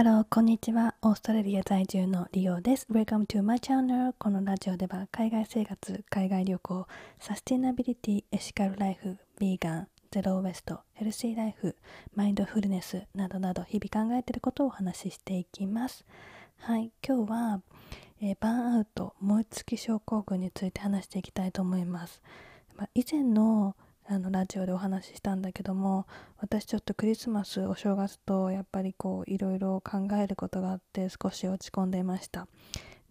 Hello、こんにちは。オーストラリア在住のリオです。Welcome to my channel. このラジオでは海外生活、海外旅行、サスティナビリティ、エシカルライフ、ビーガン、ゼロウエスト、ヘルシーライフ、マインドフルネスなどなど日々考えていることをお話ししていきます。はい、今日は、えー、バーンアウト、燃え尽き症候群について話していきたいと思います。まあ、以前のあのラジオでお話ししたんだけども私ちょっとクリスマスお正月とやっぱりこういろいろ考えることがあって少し落ち込んでいました。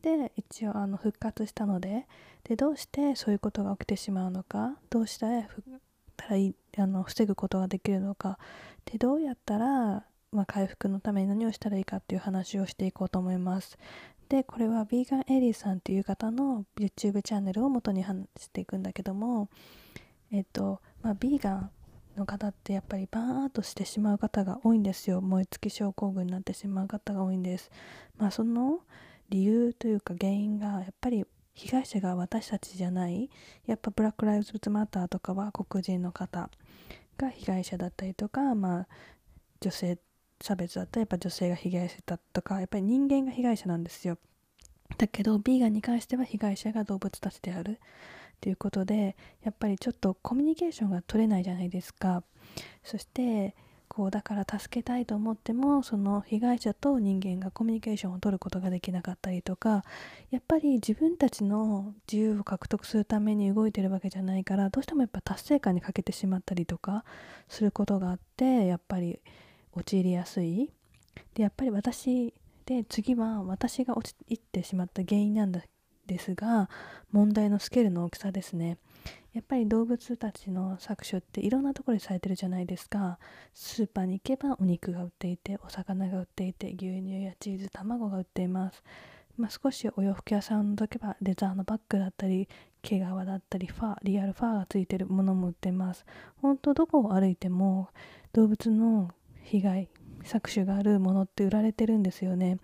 で一応あの復活したのででどうしてそういうことが起きてしまうのかどうしたらいいあの防ぐことができるのかでどうやったら、まあ、回復のために何をしたらいいかっていう話をしていこうと思います。でこれはヴィーガンエリーさんっていう方の YouTube チャンネルを元に話していくんだけどもえっとまあ、ビーガンの方ってやっぱりバーンアウトしてしまう方が多いんですよ。燃え尽き症候群になってしまう方が多いんです。まあその理由というか原因がやっぱり被害者が私たちじゃない。やっぱブラック・ライブズ・マターとかは黒人の方が被害者だったりとかまあ女性差別だったらやっぱ女性が被害者だとかやっぱり人間が被害者なんですよ。だけどビーガンに関しては被害者が動物たちである。っていうことでやっぱりちょっとコミュニケーションが取れないじゃないですか。そしてこうだから助けたいと思ってもその被害者と人間がコミュニケーションを取ることができなかったりとかやっぱり自分たちの自由を獲得するために動いてるわけじゃないからどうしてもやっぱ達成感に欠けてしまったりとかすることがあってやっぱり陥りやすい。でやっぱり私で次は私が陥ってしまった原因なんだですが問題のスケールの大きさですね。やっぱり動物たちの搾取っていろんなところでされてるじゃないですか。スーパーに行けばお肉が売っていてお魚が売っていて牛乳やチーズ卵が売っています。まあ、少しお洋服屋さんを覗けばレザーのバッグだったり毛皮だったりファーリアルファーがついてるものも売ってます。本当どこを歩いても動物の被害搾取があるものって売られてるんですよね。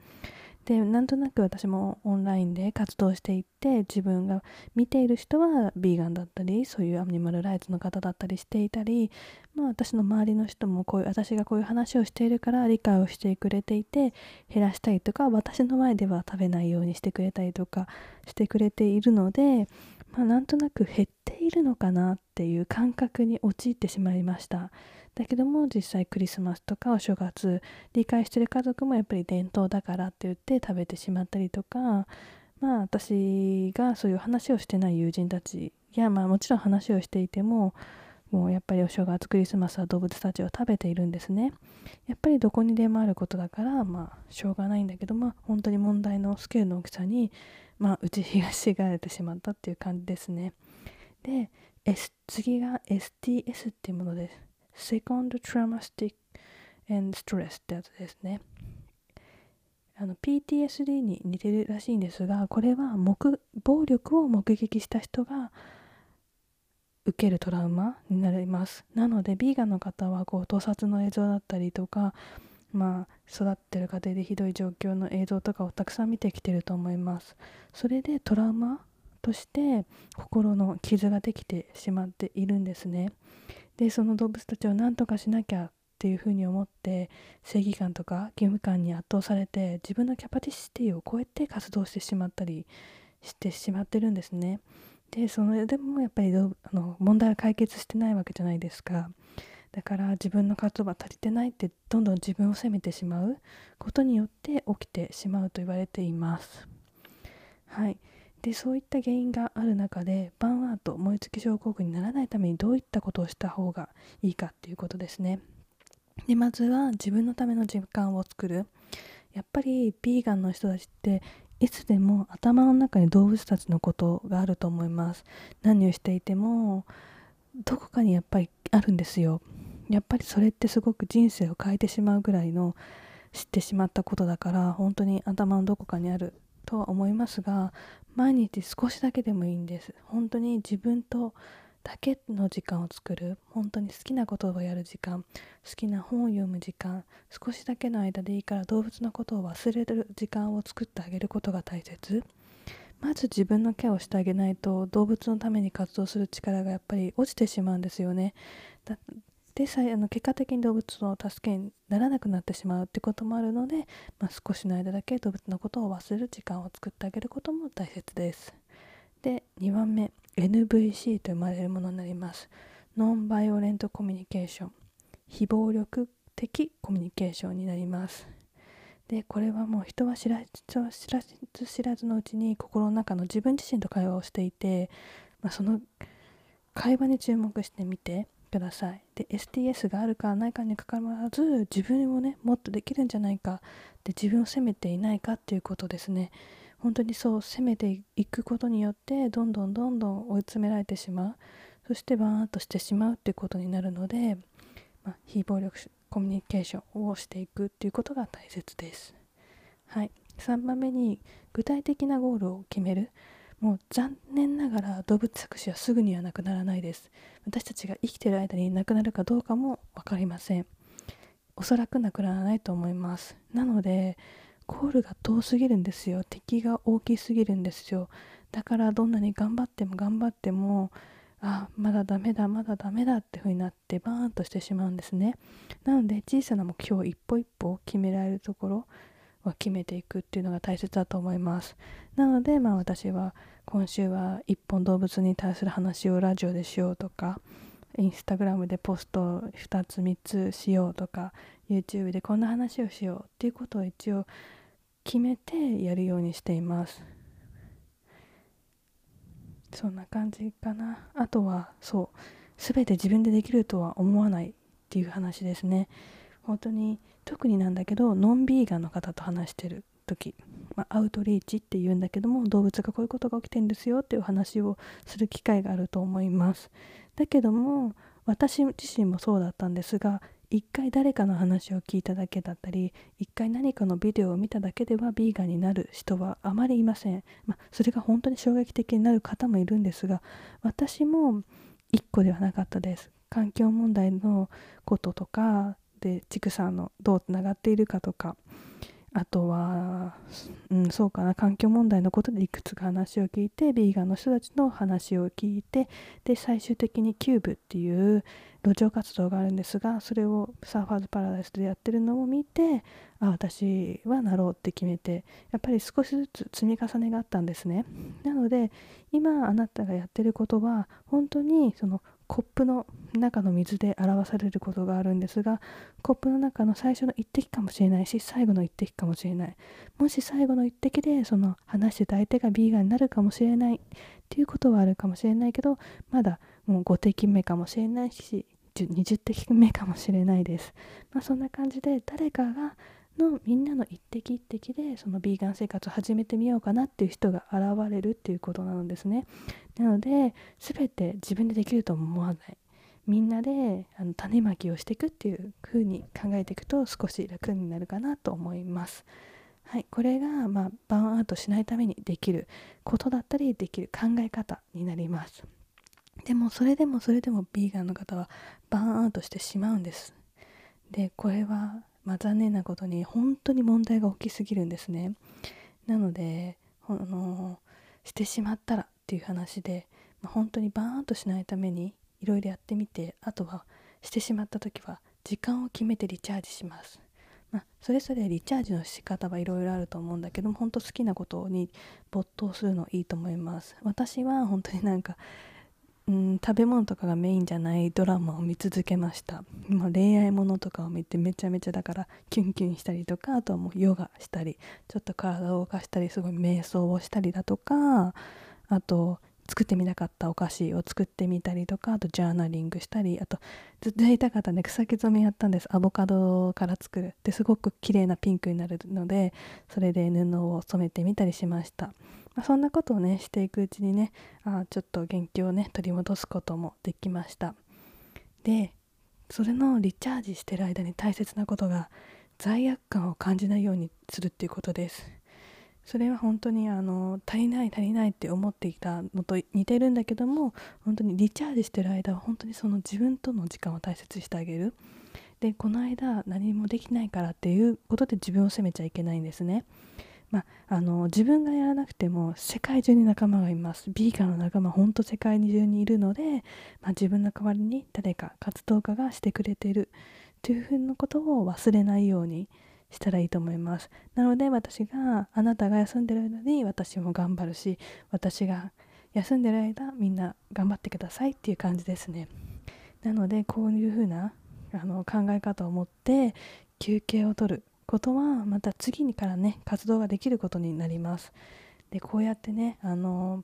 でなんとなく私もオンラインで活動していって自分が見ている人はビーガンだったりそういうアニマルライツの方だったりしていたり、まあ、私の周りの人もこういう私がこういう話をしているから理解をしてくれていて減らしたりとか私の前では食べないようにしてくれたりとかしてくれているので、まあ、なんとなく減っているのかなっていう感覚に陥ってしまいました。だけども実際クリスマスとかお正月理解してる家族もやっぱり伝統だからって言って食べてしまったりとかまあ私がそういう話をしてない友人たちやまあもちろん話をしていてももうやっぱりお正月クリスマスは動物たちを食べているんですね。やっぱりどこにでもあることだからまあしょうがないんだけどまあ本当に問題のスケールの大きさにまあ打ちひがしがれてしまったっていう感じですね。で、S、次が STS っていうものです。Second Traumatic and Stress ってやつですね。あの PTSD に似てるらしいんですがこれは目暴力を目撃した人が受けるトラウマになります。なのでビーガンの方はこう盗撮の映像だったりとかまあ育ってる家庭でひどい状況の映像とかをたくさん見てきてると思います。それでトラウマとして心の傷ができてしまっているんですね。でその動物たちを何とかしなきゃっていうふうに思って正義感とか義務感に圧倒されて自分のキャパティシティを超えて活動してしまったりしてしまってるんですね。でそのでもやっぱりあの問題は解決してないわけじゃないですか。だから自分の活動が足りてないってどんどん自分を責めてしまうことによって起きてしまうと言われています。はい。でそういった原因がある中でバンアート燃え尽き症候群にならないためにどういったことをした方がいいかっていうことですね。でまずは自分のための時間を作る。やっぱりビーガンの人たちっていつでも頭の中に動物たちのことがあると思います。何をしていてもどこかにやっぱりあるんですよ。やっぱりそれってすごく人生を変えてしまうぐらいの知ってしまったことだから本当に頭のどこかにある。とは思いますが毎日少しだけでもいいんです。本当に自分とだけの時間を作る。本当に好きなことをやる時間。好きな本を読む時間。少しだけの間でいいから動物のことを忘れる時間を作ってあげることが大切。まず自分のケアをしてあげないと動物のために活動する力がやっぱり落ちてしまうんですよね。でさあの結果的に動物の助けにならなくなってしまうってこともあるので、まあ、少しの間だけ動物のことを忘れる時間を作ってあげることも大切です。で2番目 NVC と呼ばれるものになります。ノンバイオレントコミュニケーション。非暴力的コミュニケーションになります。でこれはもう人は知らず知らずのうちに心の中の自分自身と会話をしていて、まあ、その会話に注目してみてください。で STS があるかないかにかかわらず自分をねもっとできるんじゃないかで自分を責めていないかっていうことですね。本当にそう責めていくことによってどんどんどんどん追い詰められてしまう。そしてバーンとしてしまうっていうことになるので、まあ、非暴力コミュニケーションをしていくっていうことが大切です。はい。3番目に具体的なゴールを決める。もう残念ながら動物搾取はすぐにはなくならないです。私たちが生きている間になくなるかどうかも分かりません。おそらくなくならないと思います。なのでゴールが遠すぎるんですよ。敵が大きすぎるんですよ。だからどんなに頑張っても頑張ってもあまだダメだまだダメだって風になってバーンとしてしまうんですね。なので小さな目標を一歩一歩決められるところは決めていくっていうのが大切だと思います。なのでまあ私は今週は一本動物に対する話をラジオでしようとかインスタグラムでポスト2つ3つしようとか YouTube でこんな話をしようっていうことを一応決めてやるようにしています。そんな感じかな。あとはそう全て自分でできるとは思わないっていう話ですね。本当に特になんだけどノンビーガンの方と話してる時、まあ、アウトリーチっていうんだけども動物がこういうことが起きてんですよっていう話をする機会があると思います。だけども私自身もそうだったんですが一回誰かの話を聞いただけだったり一回何かのビデオを見ただけではビーガンになる人はあまりいません、まあ、それが本当に衝撃的になる方もいるんですが私も1個ではなかったです。環境問題のこととかで畜産のどうつながっているかとかあとは、うん、そうかな環境問題のことでいくつか話を聞いてビーガンの人たちの話を聞いてで最終的にキューブっていう路上活動があるんですがそれをサーファーズパラダイスでやってるのを見てあ私はなろうって決めてやっぱり少しずつ積み重ねがあったんですね。なので今あなたがやってることは本当にそのコップの中の水で表されることがあるんですがコップの中の最初の一滴かもしれないし最後の一滴かもしれない。もし最後の一滴でその話してた相手がビーガンになるかもしれないっていうことはあるかもしれないけどまだもう5滴目かもしれないし20滴目かもしれないです、まあ、そんな感じで誰かがのみんなの一滴一滴でそのビーガン生活を始めてみようかなっていう人が現れるっていうことなのですね。なので全て自分でできると思わない。みんなであの種まきをしていくっていう風に考えていくと少し楽になるかなと思います。はい、これが、まあ、バーンアウトしないためにできることだったりできる考え方になります。でもそれでもそれでもビーガンの方はバーンアウトしてしまうんです。でこれはまあ、残念なことに本当に問題が大きすぎるんですね。なのであのしてしまったらっていう話で、まあ、本当にバーンとしないためにいろいろやってみてあとはしてしまった時は時間を決めてリチャージします。まあ、それぞれリチャージの仕方はいろいろあると思うんだけども本当好きなことに没頭するのいいと思います。私は本当になんかうん食べ物とかがメインじゃないドラマを見続けました。もう恋愛ものとかを見てめちゃめちゃだからキュンキュンしたりとかあとはもうヨガしたりちょっと体を動かしたりすごい瞑想をしたりだとかあと作ってみたかったお菓子を作ってみたりとかあとジャーナリングしたりあとずっとやりたかったね草木染めやったんです。アボカドから作る。ですごく綺麗なピンクになるのでそれで布を染めてみたりしました。まあ、そんなことをねしていくうちにねあちょっと元気をね取り戻すこともできました。でそれのリチャージしてる間に大切なことが罪悪感を感じないようにするっていうことです。それは本当にあの足りない足りないって思っていたのと似てるんだけども本当にリチャージしてる間は本当にその自分との時間を大切にしてあげる。でこの間何もできないからっていうことで自分を責めちゃいけないんですね。まあ、あの自分がやらなくても世界中に仲間がいます。ビーガンの仲間ほんと世界中にいるので、まあ、自分の代わりに誰か活動家がしてくれてる。というふうなことを忘れないようにしたらいいと思います。なので私があなたが休んでる間に私も頑張るし私が休んでる間みんな頑張ってくださいっていう感じですね。なのでこういうふうなあの考え方を持って休憩を取る。ことはまた次にからね活動ができることになります。でこうやってねあの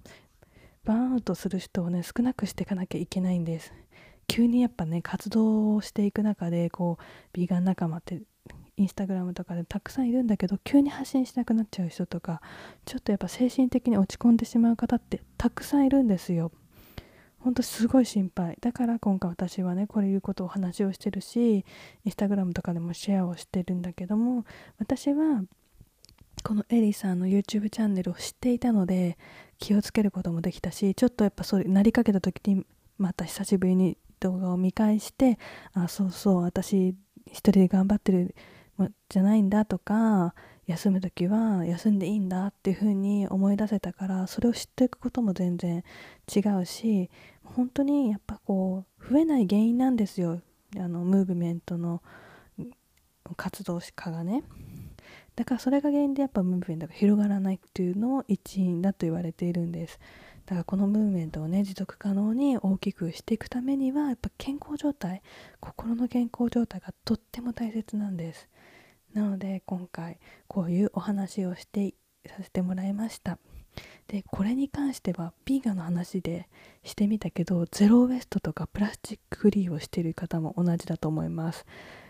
バーンアウトする人をね少なくしていかなきゃいけないんです。急にやっぱね活動をしていく中でこうビーガン仲間ってインスタグラムとかでたくさんいるんだけど急に発信しなくなっちゃう人とかちょっとやっぱ精神的に落ち込んでしまう方ってたくさんいるんですよ。ほんとすごい心配。だから今回私はねこれいうことをお話をしてるしインスタグラムとかでもシェアをしてるんだけども私はこのエリさんの YouTube チャンネルを知っていたので気をつけることもできたしちょっとやっぱそうなりかけた時にまた久しぶりに動画を見返してあそうそう私一人で頑張ってるじゃないんだとか休む時は休んでいいんだっていう風に思い出せたからそれを知っていくことも全然違うし本当にやっぱこう増えない原因なんですよ。あのムーブメントの活動家がね。だからそれが原因でやっぱムーブメントが広がらないっていうのを一因だと言われているんです。だからこのムーブメントをね持続可能に大きくしていくためにはやっぱ健康状態心の健康状態がとっても大切なんですなので今回こういうお話をしてさせてもらいました。でこれに関してはビーガンの話でしてみたけどゼロウエストとかプラスチックフリーをしてる方も同じだと思います。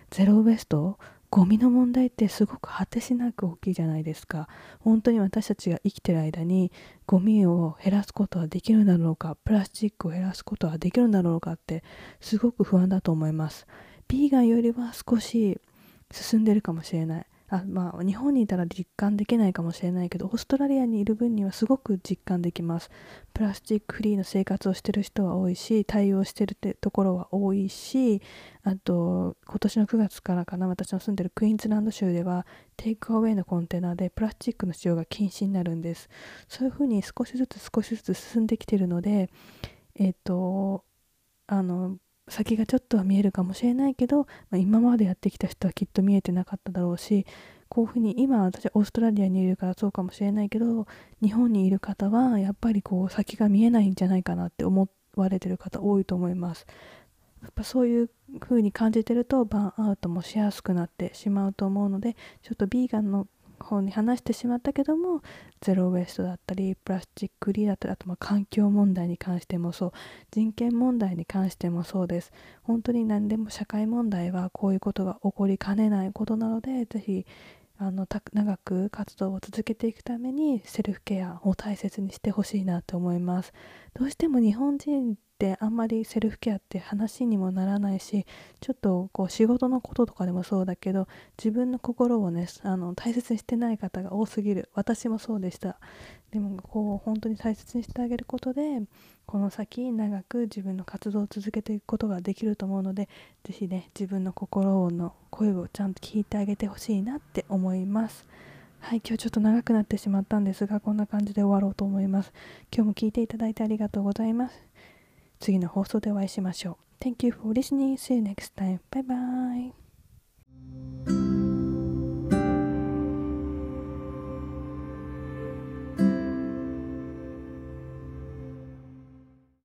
ゼロウエストゴミの問題ってすごく果てしなく大きいじゃないですか。本当に私たちが生きてる間にゴミを減らすことはできるんだろうかプラスチックを減らすことはできるんだろうかってすごく不安だと思います。ビーガンよりは少し進んでるかもしれない。あまあ日本にいたら実感できないかもしれないけどオーストラリアにいる分にはすごく実感できます。プラスチックフリーの生活をしてる人は多いし対応してるってところは多いしあと今年の9月からかな私の住んでるクイーンズランド州ではテイクアウェイのコンテナでプラスチックの使用が禁止になるんです。そういうふうに少しずつ少しずつ進んできてるのでえっ、とあの先がちょっとは見えるかもしれないけど、まあ、今までやってきた人はきっと見えてなかっただろうしこういうふうに今私オーストラリアにいるからそうかもしれないけど日本にいる方はやっぱりこう先が見えないんじゃないかなって思われてる方多いと思います。やっぱそういう風に感じてるとバーンアウトもしやすくなってしまうと思うのでちょっとビーガンの方に話してしまったけどもゼロウエストだったりプラスチックリーだったりあとま環境問題に関してもそう人権問題に関してもそうです。本当に何でも社会問題はこういうことが起こりかねないことなのでぜひあの長く活動を続けていくためにセルフケアを大切にしてほしいなと思います。どうしても日本人ってあんまりセルフケアって話にもならないしちょっとこう仕事のこととかでもそうだけど自分の心をねあの大切にしてない方が多すぎる。私もそうでした。でもこう本当に大切にしてあげることでこの先長く自分の活動を続けていくことができると思うので是非ね自分の心の声をちゃんと聞いてあげてほしいなって思います。はい今日ちょっと長くなってしまったんですがこんな感じで終わろうと思います。今日も聞いていただいてありがとうございます。次の放送でお会いしましょう Thank you for listening. See you next time. Bye bye.